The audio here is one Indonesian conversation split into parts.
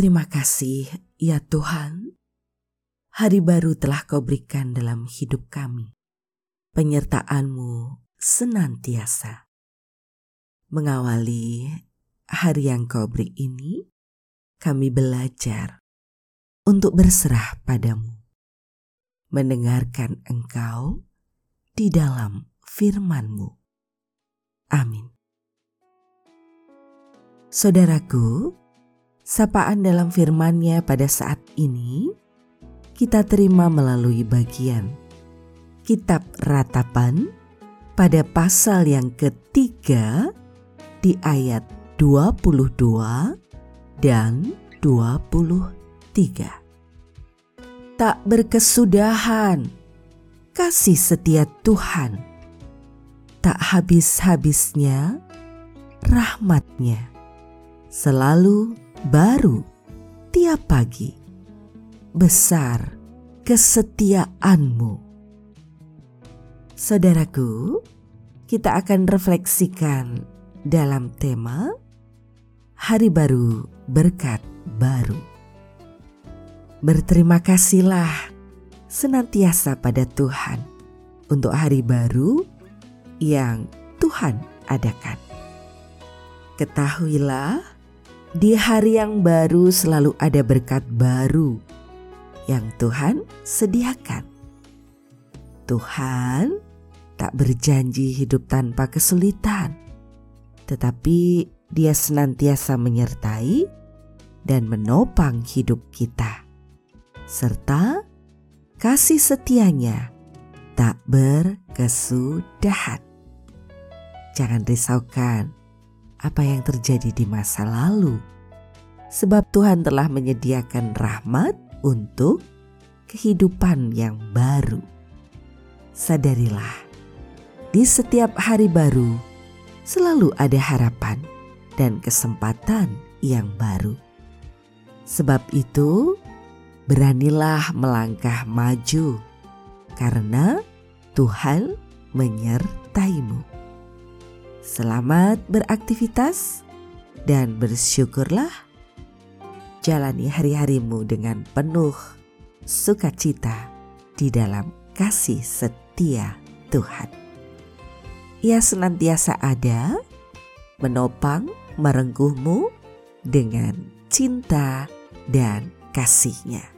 Terima kasih, ya Tuhan. Hari baru telah kau berikan dalam hidup kami. Penyertaan-Mu senantiasa. Mengawali hari yang kau beri ini, kami belajar untuk berserah padamu. Mendengarkan engkau di dalam firman-Mu. Amin. Saudaraku, Sapaan dalam firman-Nya pada saat ini kita terima melalui bagian Kitab Ratapan pada pasal yang ketiga di ayat 22 dan 23. Tak berkesudahan kasih setia Tuhan, tak habis-habisnya rahmatnya selalu baru tiap pagi. Besar kesetiaanmu. Saudaraku, kita akan refleksikan dalam tema Hari Baru Berkat Baru. Berterima kasihlah senantiasa pada Tuhan untuk hari baru yang Tuhan adakan. Ketahuilah di hari yang baru selalu ada berkat baru yang Tuhan sediakan. Tuhan tak berjanji hidup tanpa kesulitan, tetapi Dia senantiasa menyertai dan menopang hidup kita, serta kasih setianya tak berkesudahan. Jangan risaukan apa yang terjadi di masa lalu, sebab Tuhan telah menyediakan rahmat untuk kehidupan yang baru. Sadarilah, di setiap hari baru selalu ada harapan dan kesempatan yang baru. Sebab itu, beranilah melangkah maju, karena Tuhan menyertaimu. Selamat beraktivitas dan bersyukurlah. Jalani hari-harimu dengan penuh sukacita di dalam kasih setia Tuhan. Ia senantiasa ada, menopang, merengkuhmu dengan cinta dan kasihnya.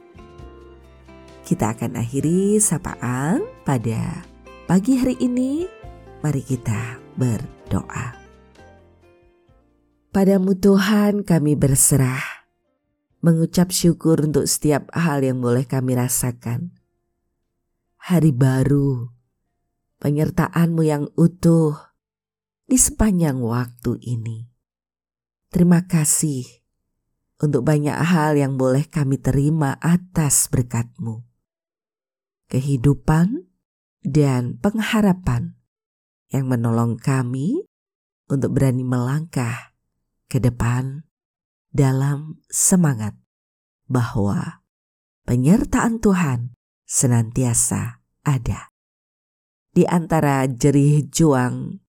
Kita akan akhiri sapaan pada pagi hari ini. Mari kita berdoa. Padamu Tuhan kami berserah, mengucap syukur untuk setiap hal yang boleh kami rasakan. Hari baru, penyertaanmu yang utuh di sepanjang waktu ini. Terima kasih untuk banyak hal yang boleh kami terima atas berkatmu. Kehidupan dan pengharapan yang menolong kami untuk berani melangkah ke depan dalam semangat bahwa penyertaan Tuhan senantiasa ada. Di antara jerih juang,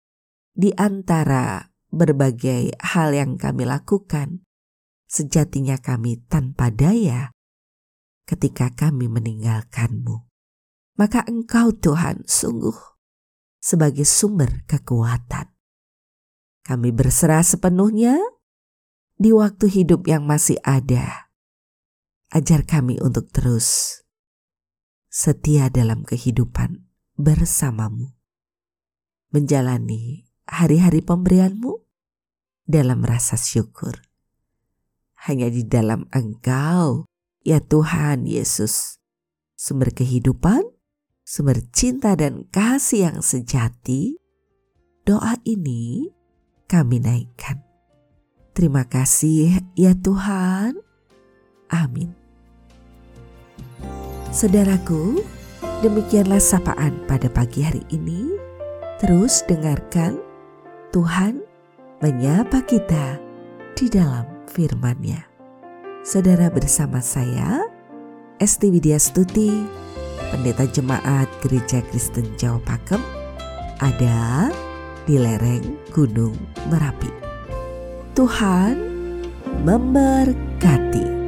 di antara berbagai hal yang kami lakukan, sejatinya kami tanpa daya ketika kami meninggalkanmu. Maka engkau Tuhan sungguh sebagai sumber kekuatan. Kami berserah sepenuhnya di waktu hidup yang masih ada. Ajar kami untuk terus setia dalam kehidupan bersamamu. Menjalani hari-hari pemberianmu dalam rasa syukur. Hanya di dalam Engkau, ya Tuhan Yesus, sumber kehidupan sumber cinta dan kasih yang sejati, doa ini kami naikkan. Terima kasih ya Tuhan. Amin. Saudaraku, demikianlah sapaan pada pagi hari ini. Terus dengarkan Tuhan menyapa kita di dalam firman-Nya. Saudara bersama saya, Esti Widya Stuti, Pendeta Jemaat Gereja Kristen Jawa Pakem, ada di lereng Gunung Merapi. Tuhan memberkati.